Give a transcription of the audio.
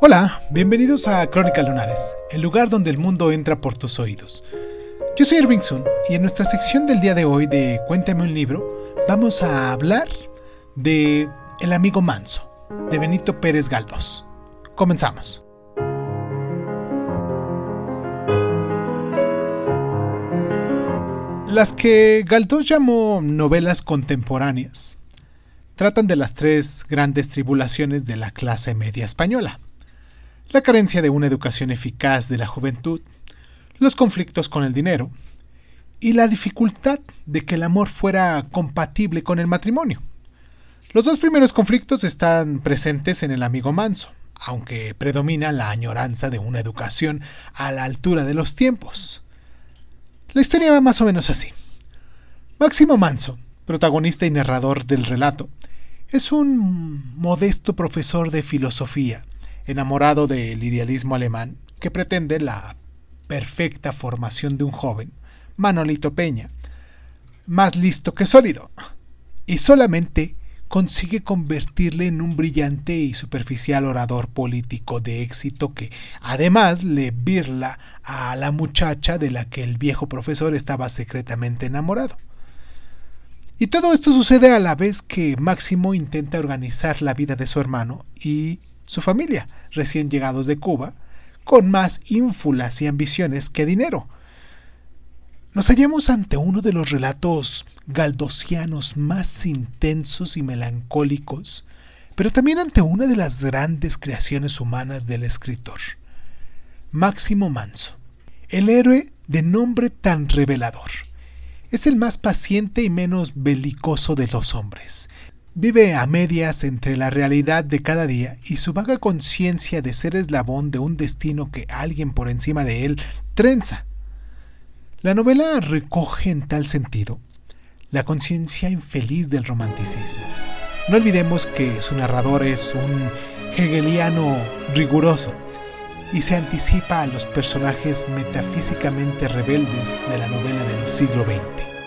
Hola, bienvenidos a Crónica Lunares, el lugar donde el mundo entra por tus oídos. Yo soy Irving Sun y en nuestra sección del día de hoy de Cuéntame un libro vamos a hablar de El amigo manso, de Benito Pérez Galdós. Comenzamos. Las que Galdós llamó novelas contemporáneas tratan de las tres grandes tribulaciones de la clase media española. La carencia de una educación eficaz de la juventud, los conflictos con el dinero y la dificultad de que el amor fuera compatible con el matrimonio. Los dos primeros conflictos están presentes en el amigo manso, aunque predomina la añoranza de una educación a la altura de los tiempos. La historia va más o menos así. Máximo Manso, protagonista y narrador del relato, es un modesto profesor de filosofía, enamorado del idealismo alemán, que pretende la perfecta formación de un joven, Manolito Peña, más listo que sólido, y solamente consigue convertirle en un brillante y superficial orador político de éxito que además le birla a la muchacha de la que el viejo profesor estaba secretamente enamorado. Y todo esto sucede a la vez que Máximo intenta organizar la vida de su hermano y su familia, recién llegados de Cuba, con más ínfulas y ambiciones que dinero, nos hallamos ante uno de los relatos galdosianos más intensos y melancólicos, pero también ante una de las grandes creaciones humanas del escritor, Máximo Manso, el héroe de nombre tan revelador. Es el más paciente y menos belicoso de los hombres. Vive a medias entre la realidad de cada día y su vaga conciencia de ser eslabón de un destino que alguien por encima de él trenza la novela recoge en tal sentido la conciencia infeliz del romanticismo. No olvidemos que su narrador es un hegeliano riguroso y se anticipa a los personajes metafísicamente rebeldes de la novela del siglo XX.